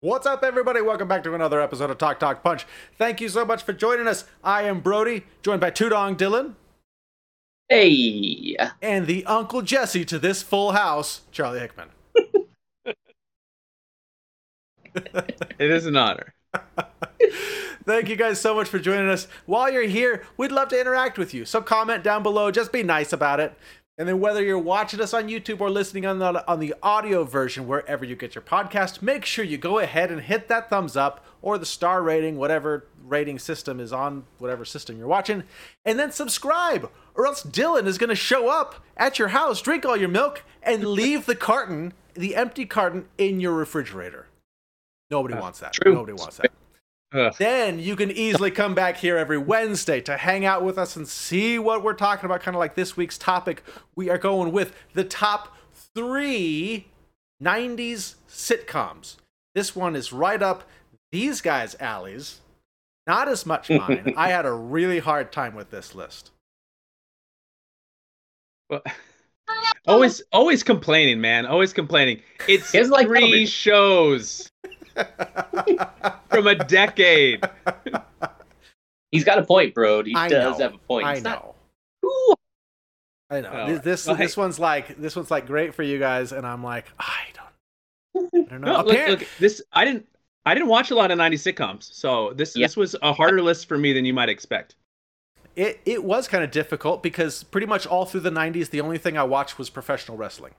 What's up, everybody? Welcome back to another episode of Talk Talk Punch. Thank you so much for joining us. I am Brody, joined by Tudong Dylan Hey, and the Uncle Jesse to this full house, Charlie Hickman. It is an honor. Thank you guys so much for joining us. While you're here, we'd love to interact with you. So comment down below, just be nice about it. And then whether you're watching us on YouTube or listening on the on the audio version wherever you get your podcast, make sure you go ahead and hit that thumbs up or the star rating, whatever rating system is on whatever system you're watching, and then subscribe. Or else Dylan is going to show up at your house, drink all your milk, and leave the carton, the empty carton, in your refrigerator. Nobody wants that. true. Nobody wants that. Ugh. Then you can easily come back here every Wednesday to hang out with us and see what we're talking about. Kind of like this week's topic. We are going with the top three 90s sitcoms. This one is right up these guys' alleys. Not as much mine. I had a really hard time with this list. Well, always, always complaining, man. Always complaining. It's He doesn't like three television. shows from a decade. he's got a point, bro. He I does know. have a point. I It's not know. cool. I know. Oh, this this, well, hey. this one's like this one's like great for you guys, and I'm like I don't. I don't know. No, look, look, this I didn't, I didn't watch a lot of '90s sitcoms, so this Yeah. this was a harder list for me than you might expect. It it was kind of difficult because pretty much all through the '90s, the only thing I watched was professional wrestling.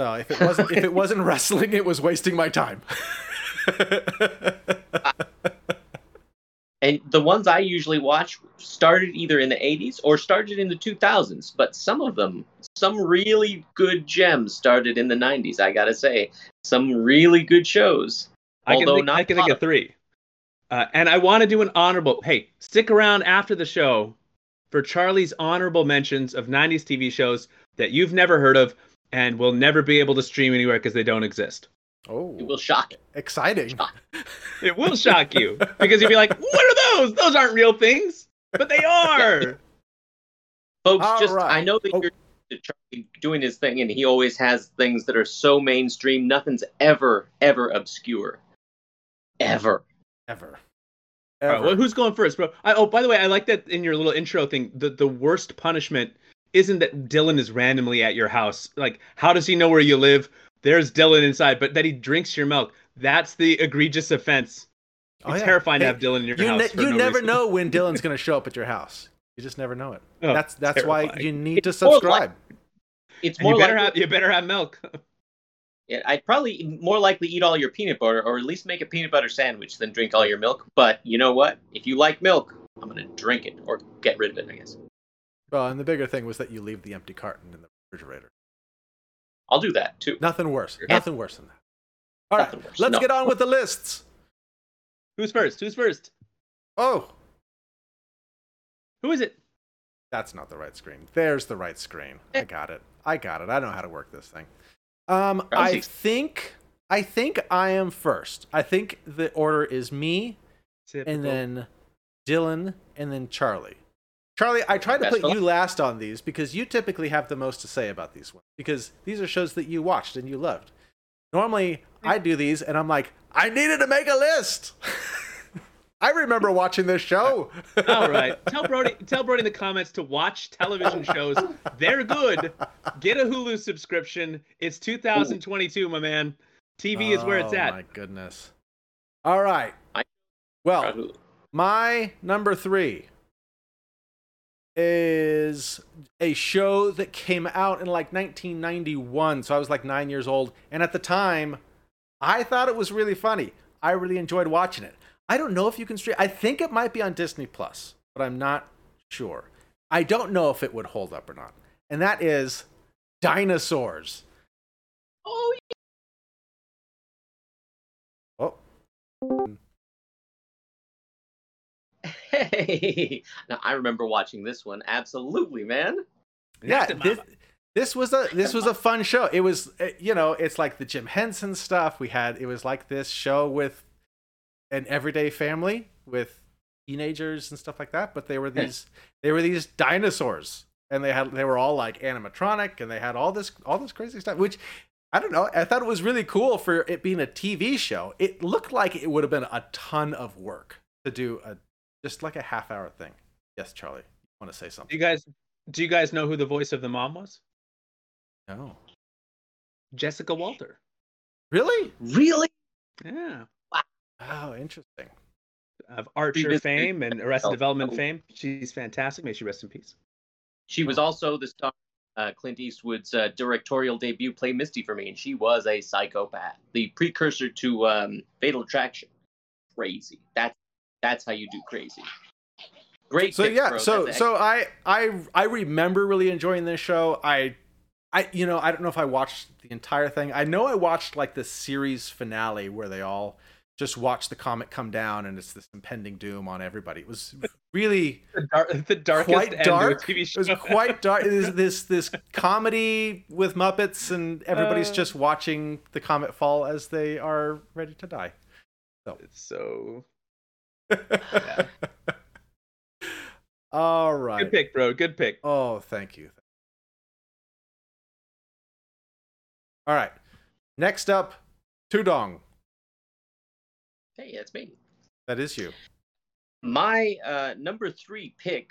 So if it wasn't if it wasn't wrestling, it was wasting my time. And the ones I usually watch started either in the 80s or started in the 2000s, but some of them, some really good gems started in the 90s, I gotta say. Some really good shows. I can Although think, not I can think of three. Uh, and I want to do an honorable. Hey, stick around after the show for Charlie's honorable mentions of '90s TV shows that you've never heard of and will never be able to stream anywhere because they don't exist. oh, It will shock it. exciting! It will shock you because you'll be like, "What are those? Those aren't real things." But they are. Folks, All just right. I know that Oh. you're doing his thing, and he always has things that are so mainstream. Nothing's ever, ever obscure. Ever. Ever, All right, ever. well, who's going first, bro? I, oh, by the way, I like that in your little intro thing. The the worst punishment isn't that Dylan is randomly at your house. Like, how does he know where you live? There's Dylan inside, but that he drinks your milk. That's the egregious offense. Oh, It's yeah. terrifying Hey, to have Dylan in your you house. ne- for you no never reason. know when Dylan's going to show up at your house. You just never know it. Oh, that's that's why you need to It's more subscribe. It's And more you better have you better have milk. yeah, I'd probably more likely eat all your peanut butter, or at least make a peanut butter sandwich than drink all your milk. But you know what? If you like milk, I'm gonna drink it or get rid of it. I guess Well, and the bigger thing was that you leave the empty carton in the refrigerator. I'll do that too. Nothing worse. Yeah. Nothing worse than that. All right, Nothing worse. let's No. get on with the lists. Who's first? Who's first? Oh, Who is it? That's not the right screen. There's the right screen. I got it. I got it. I know how to work this thing. Um, I think I think I am first. I think the order is me, Typical. and then Dylan, and then Charlie. Charlie, I tried to put you last on these because you typically have the most to say about these ones because these are shows that you watched and you loved. Normally, I do these and I'm like, I needed to make a list. I remember watching this show. All right. Tell Brody tell Brody in the comments to watch television shows. They're good. Get a Hulu subscription. It's 2022, my man. TV is where it's oh, at. Oh, my goodness. All right. Well, my number three is a show that came out in like 1991. So I was like nine years old. And at the time, I thought it was really funny. I really enjoyed watching it. I don't know if you can stream. I think it might be on Disney Plus, but I'm not sure. I don't know if it would hold up or not. And that is Dinosaurs. Oh, hey! Now I remember watching this one. Absolutely, man. yeah. This, this was a this was a fun show. It was uh, you know it's like the Jim Henson stuff. We had it was like this show with an everyday family with teenagers and stuff like that, but they were these they were these dinosaurs, and they had they were all like animatronic, and they had all this all this crazy stuff, which. I don't know. I thought it was really cool for it being a TV show. It looked like it would have been a ton of work to do a just like a half hour thing. Yes, Charlie, you want to say Do something? you guys do you guys know who the voice of the mom was? No. Jessica Walter. Really? Really? Yeah. Oh, interesting. Of Archer Previous- fame and Arrested Oh, Development oh. fame. She's fantastic. May she rest in peace. She was also the star uh, Clint Eastwood's uh, directorial debut, Play Misty for Me, and she was a psychopath, the precursor to um, Fatal Attraction. Crazy. That's that's how you do crazy. Great. so pick, yeah bro. so That's so i i i remember really enjoying this show i i you know i don't know if i watched the entire thing i know i watched like the series finale where they all just watch the comet come down and it's this impending doom on everybody it was really The, dar- the darkest quite end dark to a TV it was quite dark it is this this comedy with muppets and everybody's Uh. just watching the comet fall as they are ready to die So It's so all right good pick, bro. Good pick. Oh, thank you. All right. Next up, Tudong. Hey, that's me. That is you. My uh, number three pick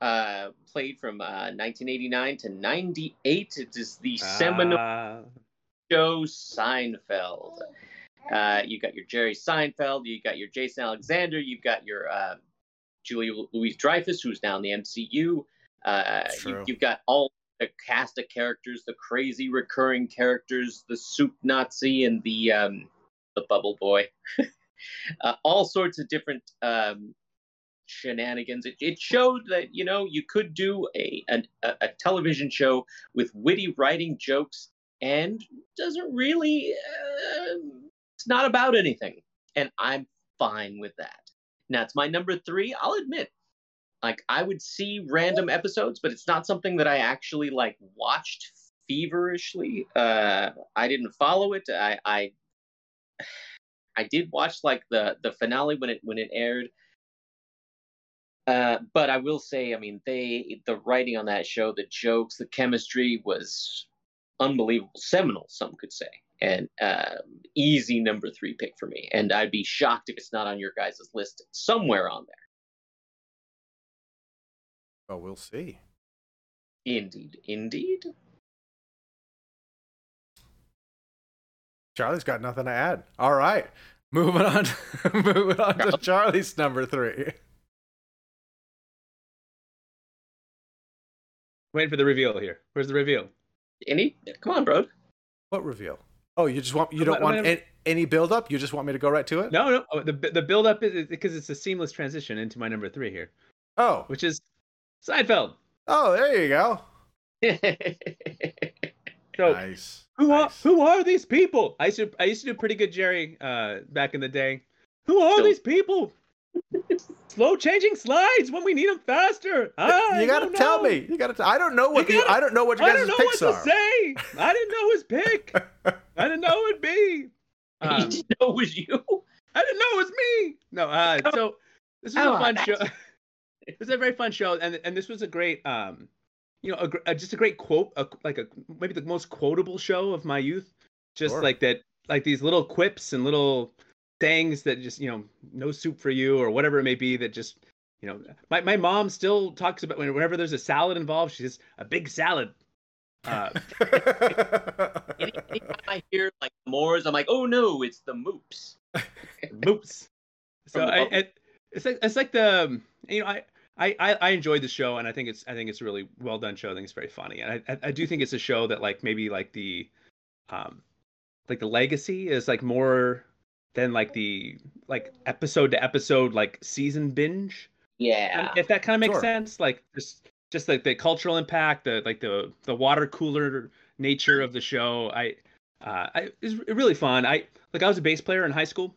uh, played from uh, 1989 to 98. It is the seminal Ah, show Seinfeld. Uh, you got your Jerry Seinfeld, you got your Jason Alexander, you've got your uh, Julia Louise Dreyfus, who's now in the MCU. Uh, you, you've got all the cast of characters, the crazy recurring characters, the soup Nazi and the um, the Bubble Boy, uh, all sorts of different um, shenanigans. It, it showed that you know you could do a an, a, a television show with witty writing jokes and doesn't really uh, it's not about anything and i'm fine with that. Now it's my number three i'll admit like i would see random episodes but it's not something that i actually like watched feverishly. Uh i didn't follow it. I i i did watch like the the finale when it when it aired. Uh, but I will say, I mean, they the writing on that show, the jokes, the chemistry was unbelievable, seminal, some could say, and um, easy number three pick for me. And I'd be shocked if it's not on your guys' list somewhere on there. Well, we'll see. Indeed, indeed. Charlie's got nothing to add. All right. Moving on. moving on to Charlie's number three. waiting for the reveal here. Where's the reveal? Any? Come on, bro. What reveal? Oh, you just want you don't want any, any build up? You just want me to go right to it? No, no. oh, The the build up is because it's a seamless transition into my number three here, Oh. which is Seinfeld. Oh, there you go. So Nice. who are who are these people? I used to I used to do pretty good Jerry uh back in the day. Who are So- these people? Slow changing slides when we need them faster. I you gotta tell know. me. You gotta. T- I don't know what You the. gotta- I don't know what your I guys' don't know what picks to are. say. I didn't know his pick. I didn't know it'd be. you Um, didn't know it was you. I didn't know it was me. No, uh, so this was Come a fun show. it was a very fun show, and and this was a great, um, you know, a, gr- uh, just a great quote, a, like a maybe the most quotable show of my youth. Just Sure. like that, like these little quips and little sayings that just you know, no soup for you or whatever it may be. That just you know, my my mom still talks about whenever there's a salad involved, she says a big salad. Uh, Any- Anytime I hear like Moors, I'm like, oh no, it's the Moops. moops. So From the I, bubble. it, it's like it's like the um, you know I. I, I, I enjoyed the show and I think it's I think it's a really well done show. I think it's very funny and I, I, I do think it's a show that like maybe like the um like the legacy is like more than like the like episode to episode like season binge. Yeah. And if that kind of makes Sure. sense, like just just like the cultural impact, the like the the water cooler nature of the show. I uh I it's really fun. I like I was a bass player in high school,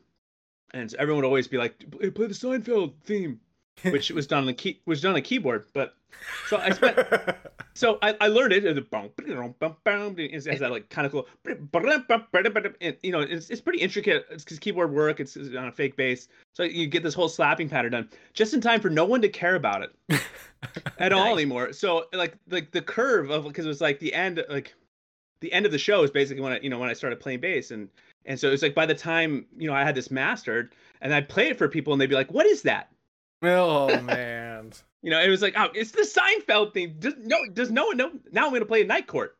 and so everyone would always be like, "Play play the Seinfeld theme." Which was done on the key was done on a keyboard. But so I spent so I, I learned it. has that like kind of cool. And, you know, it's, it's pretty intricate. It's because keyboard work. It's, it's on a fake bass, so you get this whole slapping pattern done just in time for no one to care about it at all anymore. So like like the curve of because it was like the end like the end of the show is basically when I you know when I started playing bass and and so it's like by the time you know I had this mastered and I'd play it for people and they'd be like, "What is that?" Oh man. You know, it was like, "Oh, it's the Seinfeld thing." Does no does no one know? Now I'm going to play a Night Court.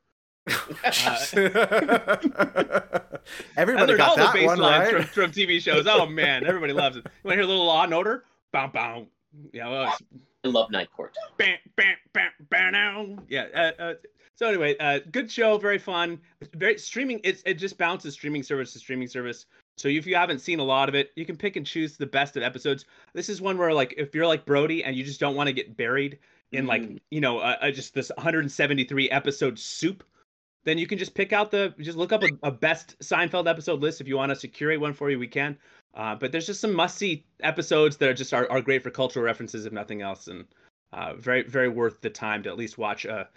I Everybody learned got all the that bass one lines right. from, from TV shows. Oh man, everybody loves it. You want to hear a little Law and Order? Bow bow. Yeah, well, it's I love Night Court. bam, bam, bam, bam, now. Yeah. Uh, uh, so anyway, uh, good show, very fun. Very streaming. It's it just bounces streaming service to streaming service. So if you haven't seen a lot of it, you can pick and choose the best of episodes. This is one where like if you're like Brody and you just don't want to get buried in like Mm. you know uh, uh, just this 173 episode soup, then you can just pick out the just look up a, a best Seinfeld episode list. If you want us to curate one for you, we can. Uh, but there's just some must see episodes that are just are, are great for cultural references, if nothing else, and uh, very very worth the time to at least watch a,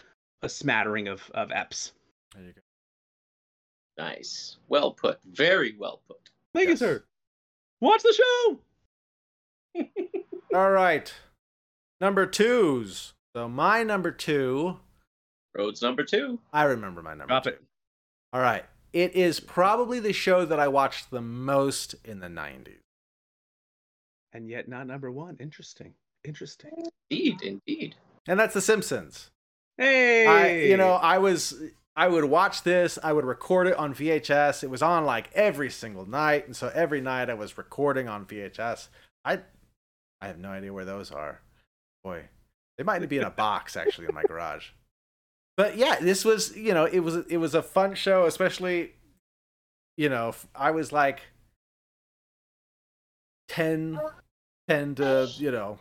a smattering of of eps. There you go. Nice. Well put. Very well put. Thank Yes. you, sir. Watch the show. All right. Number twos. So my number two, Rhodes number two. I remember my number Drop two. it. All right. It is probably the show that I watched the most in the 90s. And yet not number one. Interesting. Interesting. Indeed, indeed. And that's The Simpsons. Hey. I, you know, I was, I would watch this. I would record it on VHS. It was on like every single night, and so every night I was recording on VHS. I, I have no idea where those are. Boy, they might be in a box actually in my garage. But yeah, this was, you know, it was, it was a fun show, especially, you know, I was like 10, 10 to, you know,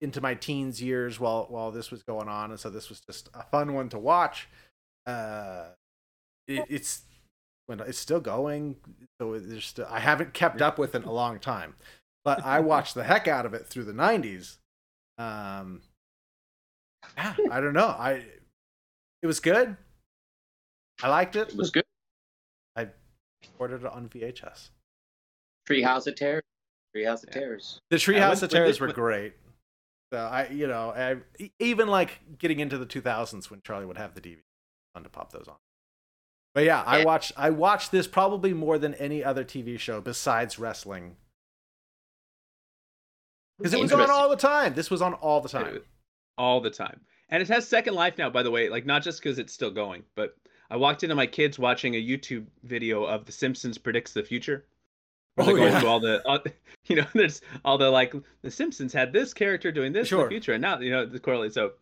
into my teens years while while this was going on and so this was just a fun one to watch uh it, it's when it's still going so there's still, i haven't kept up with it in a long time but i watched the heck out of it through the 90s um yeah i don't know i it was good i liked it It was good. I ordered it on vhs Treehouse of Terror. Treehouse of Yeah. Terrors. The Treehouse of Terrors were great. So I, you know, I, even like getting into the 2000s when Charlie would have the DVD, fun to pop those on. But yeah, I Yeah. watched I watched this probably more than any other TV show besides wrestling because it was on all the time. This was on all the time. all the time. And it has second life now, by the way. Like not just because it's still going, but I walked into my kids watching a YouTube video of The Simpsons predicts the future. Where they're Oh, going yeah. through all the, all, you know, there's all the like The Simpsons had this character doing this in the future, and now you know the correlate. So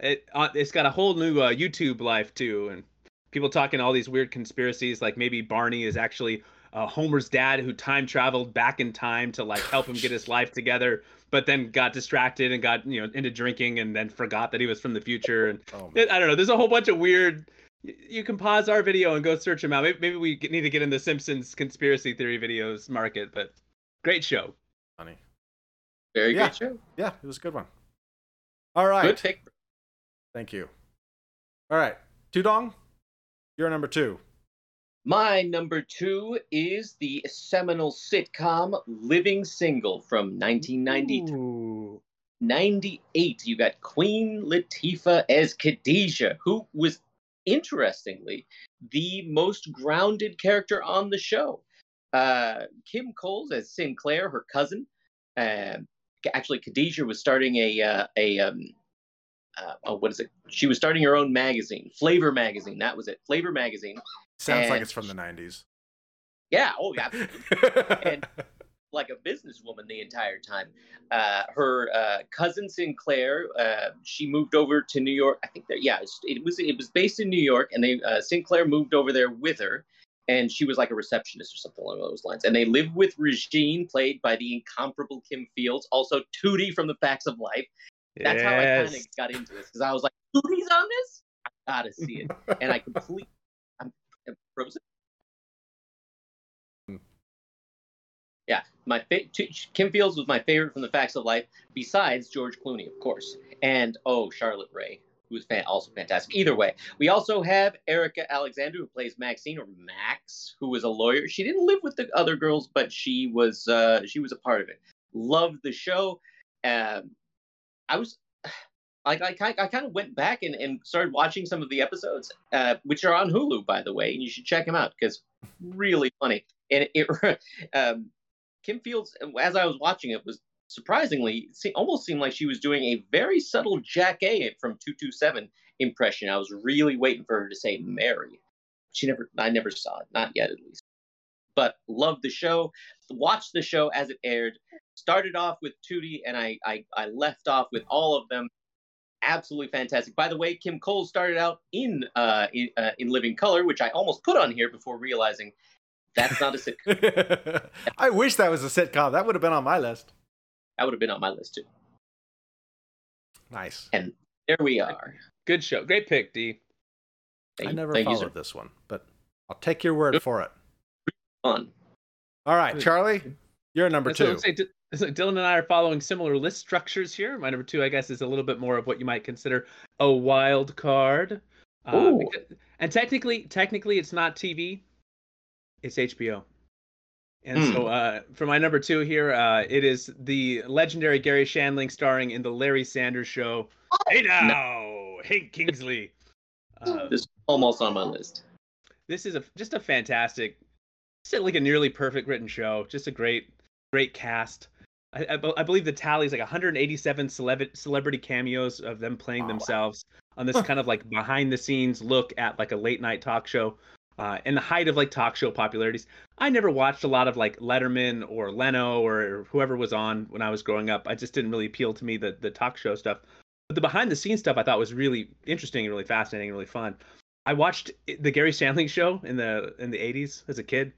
it uh, it's got a whole new uh, YouTube life too, and people talking all these weird conspiracies, like maybe Barney is actually uh, Homer's dad who time traveled back in time to like help him get his life together, but then got distracted and got you know into drinking and then forgot that he was from the future. And Oh, it, I don't know. There's a whole bunch of weird. You can pause our video and go search them out. Maybe, maybe we need to get in the Simpsons conspiracy theory videos market, but great show. funny. Very Yeah. good show. Yeah, it was a good one. All right, Good pick. Thank you. All right, Tudong, you're number two. My number two is the seminal sitcom Living Single from 1993. 98, you got Queen Latifah as Khadijah, who was interestingly the most grounded character on the show. Uh, Kim Coles as Sinclair, her cousin. Um, actually, Khadijah was starting a uh, a um, uh, oh, what is it? She was starting her own magazine, Flavor Magazine. That was it, Flavor Magazine. Sounds like it's from the 90s. Yeah, oh yeah, And- like a businesswoman the entire time. Uh, her uh, cousin Sinclair, uh, she moved over to New York. I think that yeah, it was it was based in New York, and they uh, Sinclair moved over there with her, and she was like a receptionist or something along those lines. And they lived with Regine, played by the incomparable Kim Fields, also Tootie from The Facts of Life. That's how I kind of got into this because I was like, Tootie's on this. I gotta see it, and I completely. I'm, I'm frozen. Yeah, my fa- Kim Fields was my favorite from the Facts of Life, besides George Clooney, of course, and oh, Charlotte Rae, who was fan- also fantastic. Either way, we also have Erika Alexander, who plays Maxine or Max, who was a lawyer. She didn't live with the other girls, but she was uh, she was a part of it. Loved the show. Um, I was like I, I, kind of went back and, and started watching some of the episodes, uh, which are on Hulu, by the way, and you should check them out because really funny. And it, um, Kim Fields, as I was watching it, was surprisingly it almost seemed like she was doing a very subtle Jackée from 227 impression. I was really waiting for her to say Mary. She never, I never saw it, not yet at least. But loved the show, watched the show as it aired. Started off with Tootie, and I, I, I left off with all of them absolutely fantastic. By the way, Kim Cole started out in uh, in, uh, in Living Color, which I almost put on here before realizing that's not a sitcom. I wish that was a sitcom. That would have been on my list. That would have been on my list too. Nice. And there we are. Good show. Great pick, D. Thank, I never followed you, this one, but I'll take your word for it. Fun. All right, Charlie, you're number two. Say, so Dylan and I are following similar list structures here. My number two, I guess, is a little bit more of what you might consider a wild card. Uh, because, and technically, technically, it's not TV; it's HBO. And mm. so, hmm. uh, for my number two here, uh, it is the legendary Garry Shandling starring in the Larry Sanders Show. Oh, hey now, no. Hank Kingsley. Uh, this is almost on my list. This is a just a fantastic, just like a nearly perfect written show. Just a great, great cast. I, I, I, believe the tally is like 187 celeb- celebrity cameos of them playing oh, themselves on this kind of like behind the scenes look at like a late night talk show. Uh, in the height of like talk show popularities, I never watched a lot of like Letterman or Leno or whoever was on when I was growing up. I just didn't really appeal to me the the talk show stuff. But the behind the scenes stuff I thought was really interesting and really fascinating and really fun. I watched the Garry Shandling show in the in the 80s as a kid.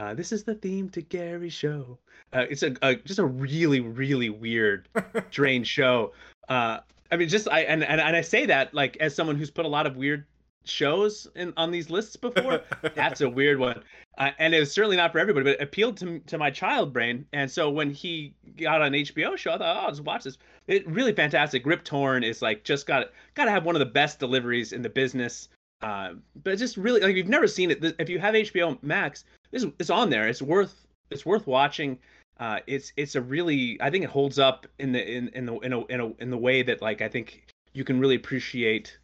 Uh, this is the theme to Gary Show. Uh, it's a, a, just a really really weird, strange show. Uh, I mean, just I and, and and I say that like as someone who's put a lot of weird shows in on these lists before. that's a weird one, uh, and it was certainly not for everybody, but it appealed to to my child brain. And so when he got on HBO show, I thought, oh, I'll just watch this. It really fantastic. Rip Torn is like just got got to have one of the best deliveries in the business. Uh, but just really like if you've never seen it, if you have HBO Max, this it's on there. It's worth it's worth watching. Uh, it's it's a really I think it holds up in the in in the in a, in, a, in the way that like I think you can really appreciate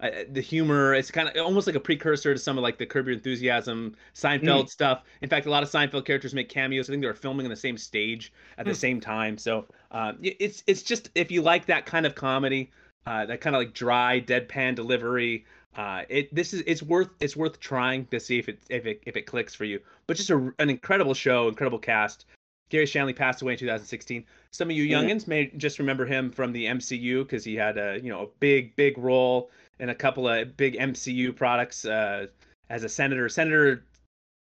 uh, the humor. It's kind of almost like a precursor to some of like the Curb Your Enthusiasm, Seinfeld mm. stuff. In fact, a lot of Seinfeld characters make cameos. I think they were filming on the same stage at mm. the same time. So um, it's it's just if you like that kind of comedy, uh, that kind of like dry, deadpan delivery. Uh, it this is it's worth it's worth trying to see if it if it if it clicks for you. But just a, an incredible show, incredible cast. Garry Shandling passed away in 2016. Some of you mm. youngins may just remember him from the MCU because he had a you know a big big role in a couple of big MCU products uh, as a senator. Senator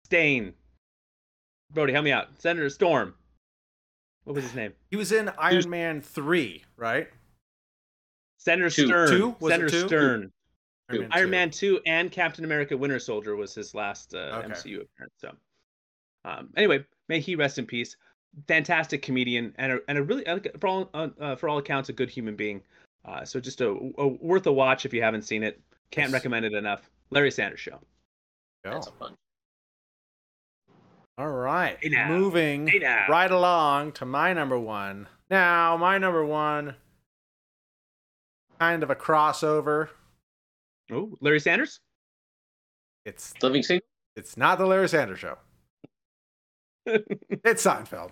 Stain. Brody, help me out. Senator Storm. What was his name? He was in Iron was... Man 3, right? Senator two. Stern. Two? Was Senator two? Stern. Iron Man, Iron Man 2 and Captain America Winter Soldier was his last uh, okay. MCU appearance. So, um, anyway, may he rest in peace. Fantastic comedian and a, and a really, for all, uh, for all accounts, a good human being. Uh, so just a, a, worth a watch if you haven't seen it. Can't yes. recommend it enough. Larry Sanders Show. That's a fun. All right, hey moving hey right along to my number one. Now, my number one, kind of a crossover. Oh, Larry Sanders. It's Living Single. It's not the Larry Sanders Show. it's Seinfeld.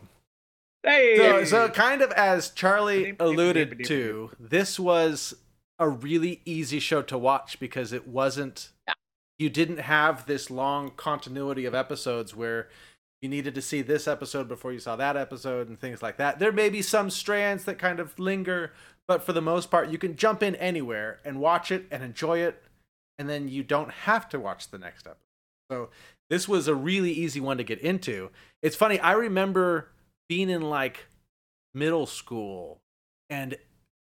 Hey. So, so kind of as Charlie alluded to, this was a really easy show to watch because it wasn't you didn't have this long continuity of episodes where you needed to see this episode before you saw that episode and things like that. There may be some strands that kind of linger, but for the most part you can jump in anywhere and watch it and enjoy it and then you don't have to watch the next episode. So this was a really easy one to get into. It's funny, I remember being in like middle school and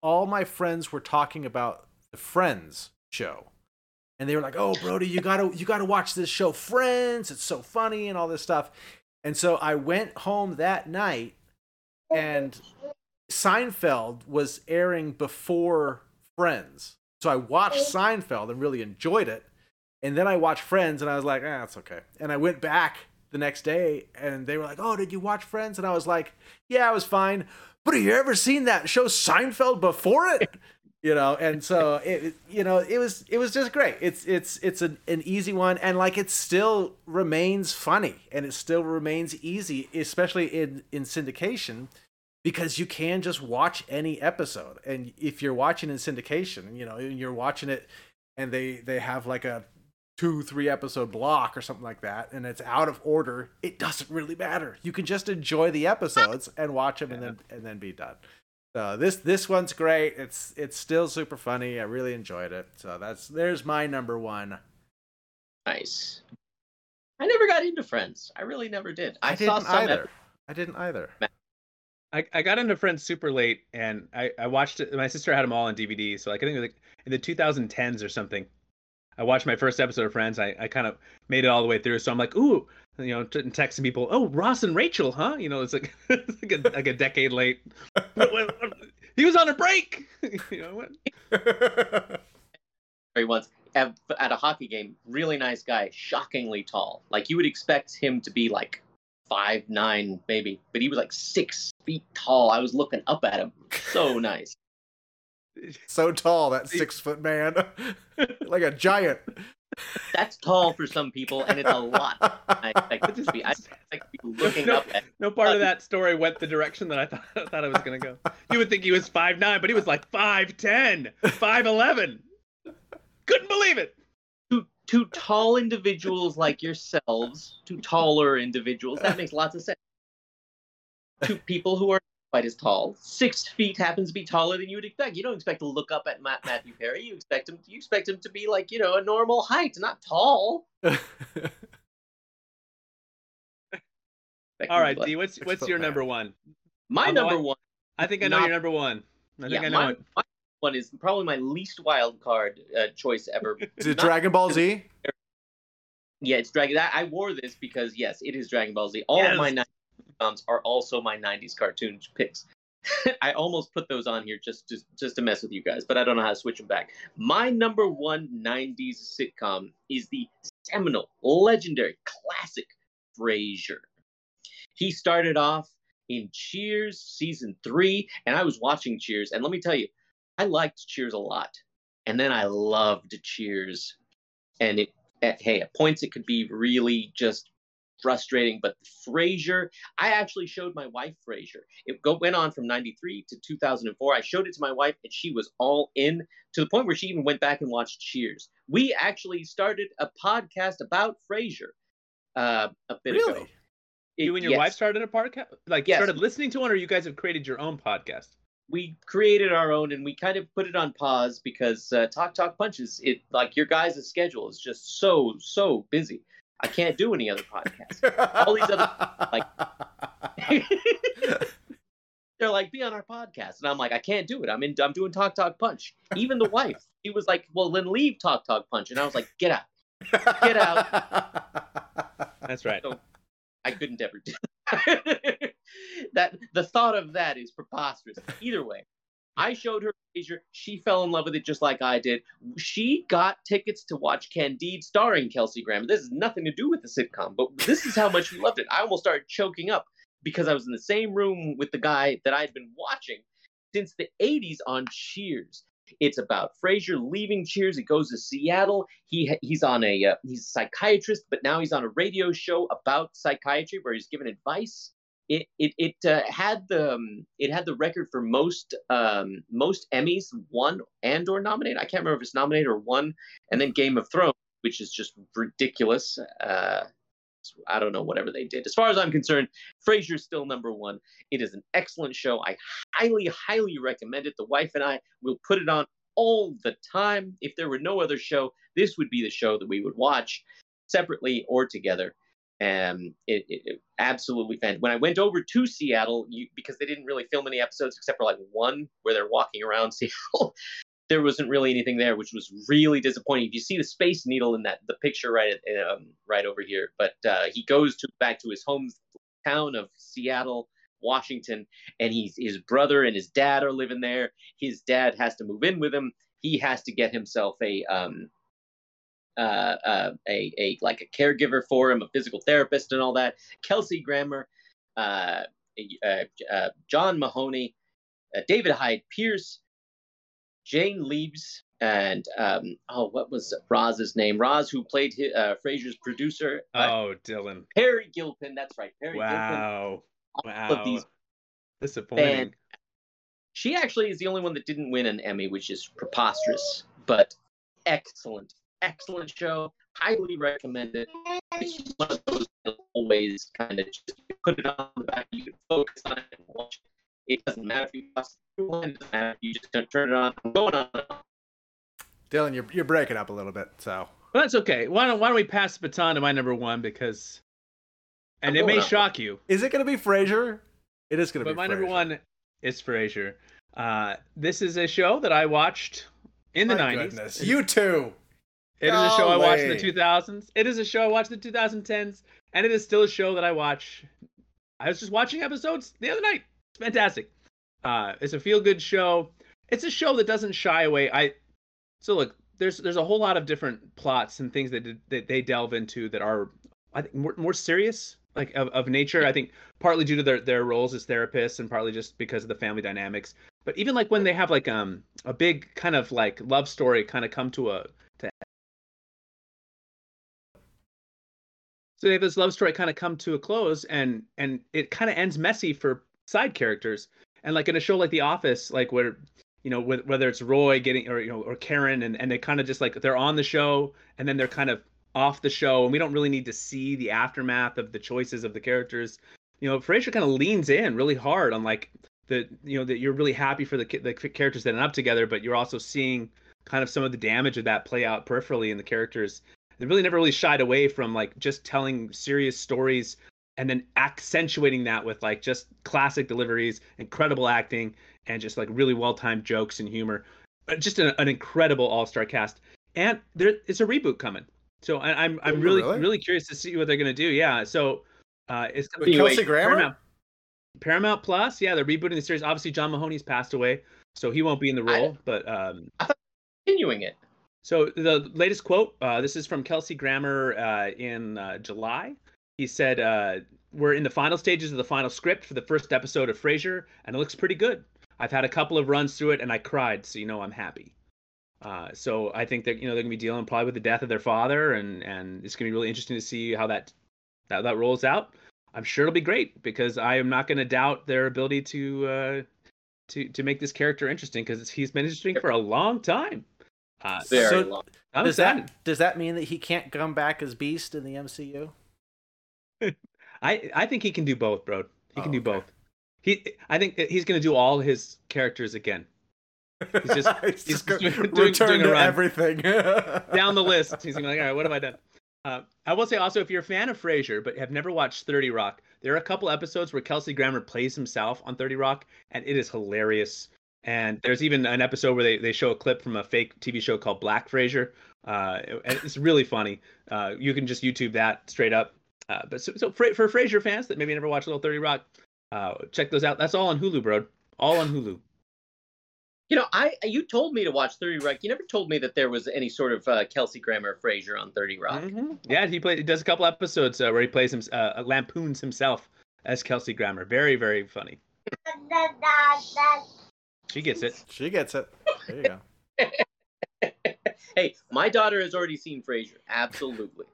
all my friends were talking about the Friends show. And they were like, "Oh, Brody, you got to you got to watch this show Friends. It's so funny and all this stuff." And so I went home that night and Seinfeld was airing before Friends. So I watched Seinfeld and really enjoyed it. And then I watched Friends and I was like, ah, it's okay. And I went back the next day and they were like, oh, did you watch Friends? And I was like, yeah, I was fine. But have you ever seen that show Seinfeld before it? you know and so it you know it was it was just great it's it's it's an, an easy one and like it still remains funny and it still remains easy especially in in syndication because you can just watch any episode and if you're watching in syndication you know and you're watching it and they they have like a two three episode block or something like that and it's out of order it doesn't really matter you can just enjoy the episodes and watch them and then and then be done so this this one's great. It's it's still super funny. I really enjoyed it. So that's there's my number one. Nice. I never got into Friends. I really never did. I, I saw didn't some either. I didn't either. I, I got into Friends super late, and I, I watched it. My sister had them all on DVD, so like, I think like in the 2010s or something. I watched my first episode of Friends. I, I kind of made it all the way through, so I'm like, ooh, you know, t- texting people, oh, Ross and Rachel, huh? You know, it's like it's like, a, like a decade late. he was on a break. you know what? He once at, at a hockey game. Really nice guy, shockingly tall. Like you would expect him to be like five nine maybe, but he was like six feet tall. I was looking up at him. So nice. so tall, that six foot man, like a giant. That's tall for some people, and it's a lot. I expect to be. I expect to be looking No, up at. no part of that story went the direction that I thought, I thought it was gonna go. You would think he was five nine, but he was like 5'10", 5'11". Couldn't believe it. Two two tall individuals like yourselves, two taller individuals. That makes lots of sense. Two people who are quite as tall. Six feet happens to be taller than you would expect. You don't expect to look up at Matt, Matthew Perry. You expect him. You expect him to be like you know a normal height, not tall. All right, D, what's what's your number one? My Although number I- one. I think I know Not- your number one. I think yeah, I know my, it. my one is probably my least wild card uh, choice ever. Is it Not- Dragon Ball Z? Yeah, it's Dragon. I, I wore this because yes, it is Dragon Ball Z. All Yes. of my 90s films are also my 90s cartoon picks. I almost put those on here just to just to mess with you guys, but I don't know how to switch them back. My number one 90s sitcom is the seminal, legendary, classic Frasier. He started off in Cheers season three, and I was watching Cheers, and let me tell you, I liked Cheers a lot, and then I loved Cheers, and it at, hey, at points it could be really just frustrating. But Frasier, I actually showed my wife Frasier. It go, went on from '93 to 2004. I showed it to my wife, and she was all in to the point where she even went back and watched Cheers. We actually started a podcast about Frasier uh, a bit ago. Really? It- You and your yes, wife started a podcast, like Yes. started listening to one, or you guys have created your own podcast? We created our own and we kind of put it on pause because uh, Talk Talk Punches it like your guys' schedule is just so so busy. I can't do any other podcasts. All these other- like They're like, be on our podcast, and I'm like, I can't do it. I'm in. I'm doing Talk Talk Punch. Even the wife, he was like, well, then leave Talk Talk Punch, and I was like, get out. Get out. That's right. So- I couldn't ever do that. The thought of that is preposterous. Either way, I showed her Frasier. She fell in love with it just like I did. She got tickets to watch Candide starring Kelsey Grammer. This has nothing to do with the sitcom, but this is how much she loved it. I almost started choking up because I was in the same room with the guy that I'd been watching since the 80s on Cheers. It's about Frasier leaving Cheers. It goes to Seattle. He he's on a uh, he's a psychiatrist, but now he's on a radio show about psychiatry where he's giving advice. It it it uh, had the um, it had the record for most um, most Emmys won and or nominated. I can't remember if it's nominated or won. And then Game of Thrones, which is just ridiculous. Uh, I don't know whatever they did. As far as I'm concerned, Frasier's still number one. It is an excellent show. I highly, highly recommend it. The wife and I will put it on all the time. If there were no other show, this would be the show that we would watch separately or together. And it, it, it absolutely fan. When I went over to Seattle, you, because they didn't really film any episodes except for like one where they're walking around Seattle, there wasn't really anything there, which was really disappointing. If you see the Space Needle in that the picture right um, right over here, but uh, he goes to back to his home town of Seattle, Washington, and he's his brother and his dad are living there. His dad has to move in with him. He has to get himself a um uh, uh a a like a caregiver for him, a physical therapist, and all that. Kelsey Grammer, uh, uh, uh John Mahoney, uh, David Hyde Pierce, Jane Leeves, and um, oh, what was Roz's name? Roz, who played uh, Frasier's producer. Uh, oh, Dylan. Peri Gilpin. That's right. Peri wow. Gilpin. Wow. Of these Disappointing. And she actually is the only one that didn't win an Emmy, which is preposterous, but excellent, excellent show. Highly recommended. It's one of those always kind of just put it on the back. You can focus on it and watch it. It doesn't matter if you watch one, it doesn't matter. You turn it on. I'm going on. Dylan, you're you're breaking up a little bit, so. Well, that's okay. Why don't Why don't we pass the baton to my number one because, and I'm it may shock you. Is it going to be Frasier? It is going to be. But my Frasier. number one is Frasier. Uh, this is a show that I watched in the my 90s. Goodness. You too. It Golly. is a show I watched in the 2000s. It is a show I watched in the 2010s, and it is still a show that I watch. I was just watching episodes the other night. It's fantastic. Uh, it's a feel good show. It's a show that doesn't shy away. I so look, there's there's a whole lot of different plots and things that that they delve into that are I think more more serious like of, of nature. I think partly due to their their roles as therapists and partly just because of the family dynamics. But even like when they have like um a big kind of like love story kind of come to a to so they have this love story kind of come to a close and and it kind of ends messy for side characters and like in a show like the office like where you know whether it's roy getting or you know or karen and, and they kind of just like they're on the show and then they're kind of off the show, and we don't really need to see the aftermath of the choices of the characters. You know, Frasier kind of leans in really hard on like the you know that you're really happy for the the characters that end up together, but you're also seeing kind of some of the damage of that play out peripherally in the characters. They really never really shied away from like just telling serious stories and then accentuating that with like just classic deliveries, incredible acting, and just like really well timed jokes and humor. Just an, an incredible all star cast. And there is a reboot coming. So I, am I'm, I'm really really? really curious to see what they're gonna do. Yeah. So uh, it's With Kelsey Grammer. Paramount, Paramount Plus. Yeah, they're rebooting the series. Obviously, John Mahoney's passed away, so he won't be in the role. I, but um, I thought continuing it. So the latest quote. Uh, this is from Kelsey Grammer uh, in uh, July. He said, uh, "We're in the final stages of the final script for the first episode of Frasier, and it looks pretty good. I've had a couple of runs through it, and I cried, so you know I'm happy." Uh, so I think that you know they're gonna be dealing probably with the death of their father, and and it's gonna be really interesting to see how that that that rolls out. I'm sure it'll be great because I am not gonna doubt their ability to uh, to to make this character interesting because he's been interesting for a long time. Uh, Very so long. I'm does excited. that does that mean that he can't come back as Beast in the MCU? I I think he can do both, bro. He can oh, do okay. both. He I think he's gonna do all his characters again. He's just, he's just doing, doing, doing a run. everything down the list. He's like, all right, what have I done? Uh, I will say also, if you're a fan of Frasier but have never watched 30 Rock, there are a couple episodes where Kelsey Grammer plays himself on 30 Rock, and it is hilarious. And there's even an episode where they, they show a clip from a fake TV show called Black Frasier. Uh, it's really funny. Uh, you can just YouTube that straight up. Uh, but so, so for, for Frasier fans that maybe never watched Little 30 Rock, uh, check those out. That's all on Hulu, bro. All on Hulu. You know, I you told me to watch Thirty Rock. You never told me that there was any sort of uh, Kelsey Grammer Frasier on Thirty Rock. Mm-hmm. Yeah, he plays. He does a couple episodes uh, where he plays him, uh, lampoons himself as Kelsey Grammer. Very, very funny. she gets it. She gets it. There you go. hey, my daughter has already seen Frasier. Absolutely.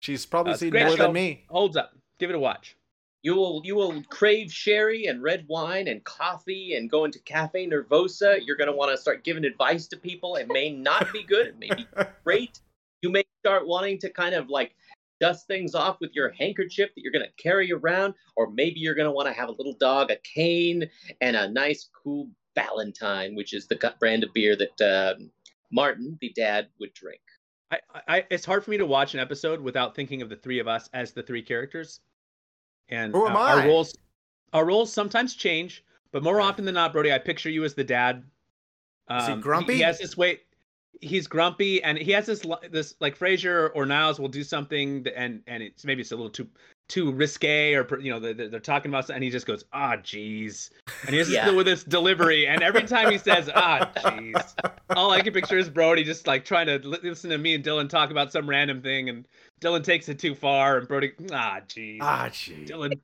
She's probably seen more show. than me. Holds up. Give it a watch. You will you will crave sherry and red wine and coffee and go into Cafe Nervosa. You're going to want to start giving advice to people. It may not be good. It may be great. You may start wanting to kind of like dust things off with your handkerchief that you're going to carry around, or maybe you're going to want to have a little dog, a cane, and a nice cool Ballantine, which is the brand of beer that uh, Martin, the dad, would drink. I, I, it's hard for me to watch an episode without thinking of the three of us as the three characters. And uh, our roles our roles sometimes change, but more often than not, Brody, I picture you as the dad. Um, Is he grumpy? He, he has this way. He's grumpy, and he has this this like Frasier or Niles will do something, and and it's maybe it's a little too too risque or you know they're, they're talking about something and he just goes ah jeez. And he just Yeah. with this delivery. And every time he says ah jeez all i can picture is brody just like trying to li- listen to me and dylan talk about some random thing and dylan takes it too far and brody ah jeez. Ah, jeez. Dylan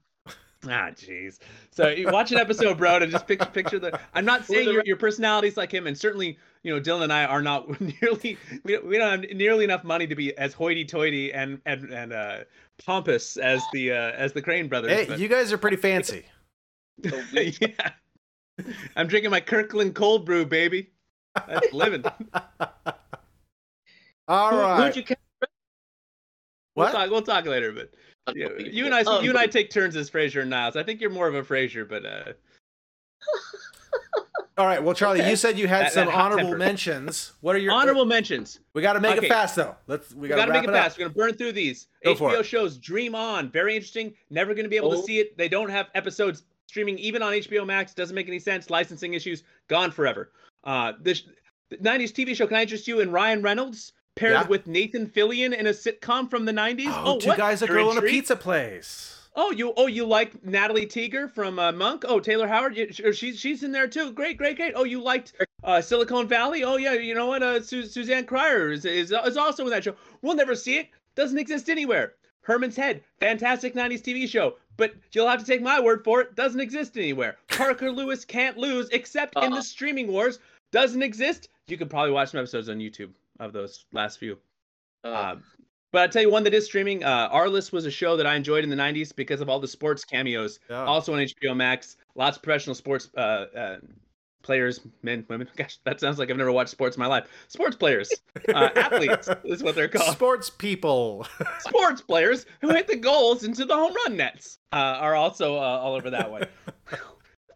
ah jeez so you watch an episode bro and just picture picture the i'm not saying the your, your personality's like him and certainly you know dylan and i are not nearly we don't, we don't have nearly enough money to be as hoity-toity and and and uh pompous as the uh as the crane brothers Hey, but- you guys are pretty fancy. yeah i'm drinking my kirkland cold brew baby that's living All right. Who- right. Who'd you catch? we'll What? talk we'll talk later but you, you and i Um, you and i take turns as Frasier and niles i think you're more of a Frasier but uh All right. Well, Charlie, Okay. you said you had That- some that honorable temper. mentions. What are your honorable mentions We got to make Okay. it fast though. Let's. We We got gotta make wrap it it up. fast. We're gonna burn through these. Go HBO shows Dream On, very interesting. Never gonna be able Oh. to see it. They don't have episodes streaming even on HBO Max. Doesn't make any sense. Licensing issues gone forever. Uh, this '90s TV show. Can I interest you in Ryan Reynolds paired Yeah. with Nathan Fillion in a sitcom from the '90s? Oh, two what? guys, a girl, and a pizza place. Oh, you oh you like Natalie Teeger from uh, Monk? Oh, Traylor Howard, you, she's she's in there too. Great, great, great. Oh, you liked uh, Silicon Valley? Oh yeah, you know what? Uh, Su- Suzanne Cryer is, is is also in that show. We'll never see it. Doesn't exist anywhere. Herman's Head, fantastic '90s TV show, but you'll have to take my word for it. Doesn't exist anywhere. Parker Lewis can't lose except in Uh-uh. the streaming wars. Doesn't exist. You could probably watch some episodes on YouTube of those last few. Uh, Uh, but I'll tell you one that is streaming. Uh, Arliss was a show that I enjoyed in the 90s because of all the sports cameos. Yeah. Also on HBO Max. Lots of professional sports uh, uh, players, men, women. Gosh, that sounds like I've never watched sports in my life. Sports players, uh, athletes is what they're called. Sports people. sports players who hit the goals into the home run nets uh, are also uh, all over that one. Uh,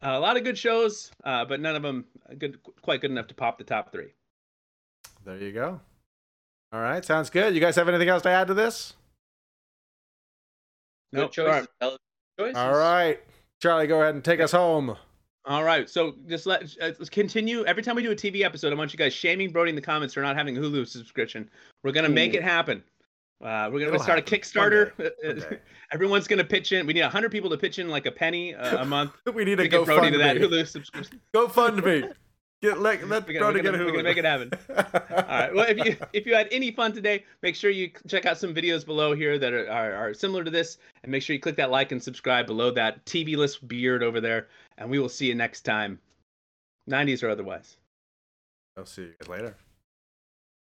a lot of good shows, uh, but none of them good, quite good enough to pop the top three. There you go. All right. Sounds good. You guys have anything else to add to this? No Nope. choice. All, right. All right, Charlie, go ahead and take us home. All right, so just let uh, let's continue. Every time we do a TV episode, I want you guys shaming Brody in the comments for not having a Hulu subscription. We're gonna make it happen. Uh, we're gonna It'll start a. Kickstarter. One day. Everyone's gonna pitch in. We need hundred people to pitch in like a penny uh, a month We need to to go Brody fund to that me. Hulu subscription. Go fund me. Get let, let We're gonna, get gonna, Hulu. we're gonna make it happen. All right. Well, if you if you had any fun today, make sure you check out some videos below here that are, are, are similar to this, and make sure you click that like and subscribe below that TV list beard over there. And we will see you next time, 90s or otherwise. I'll see you guys later.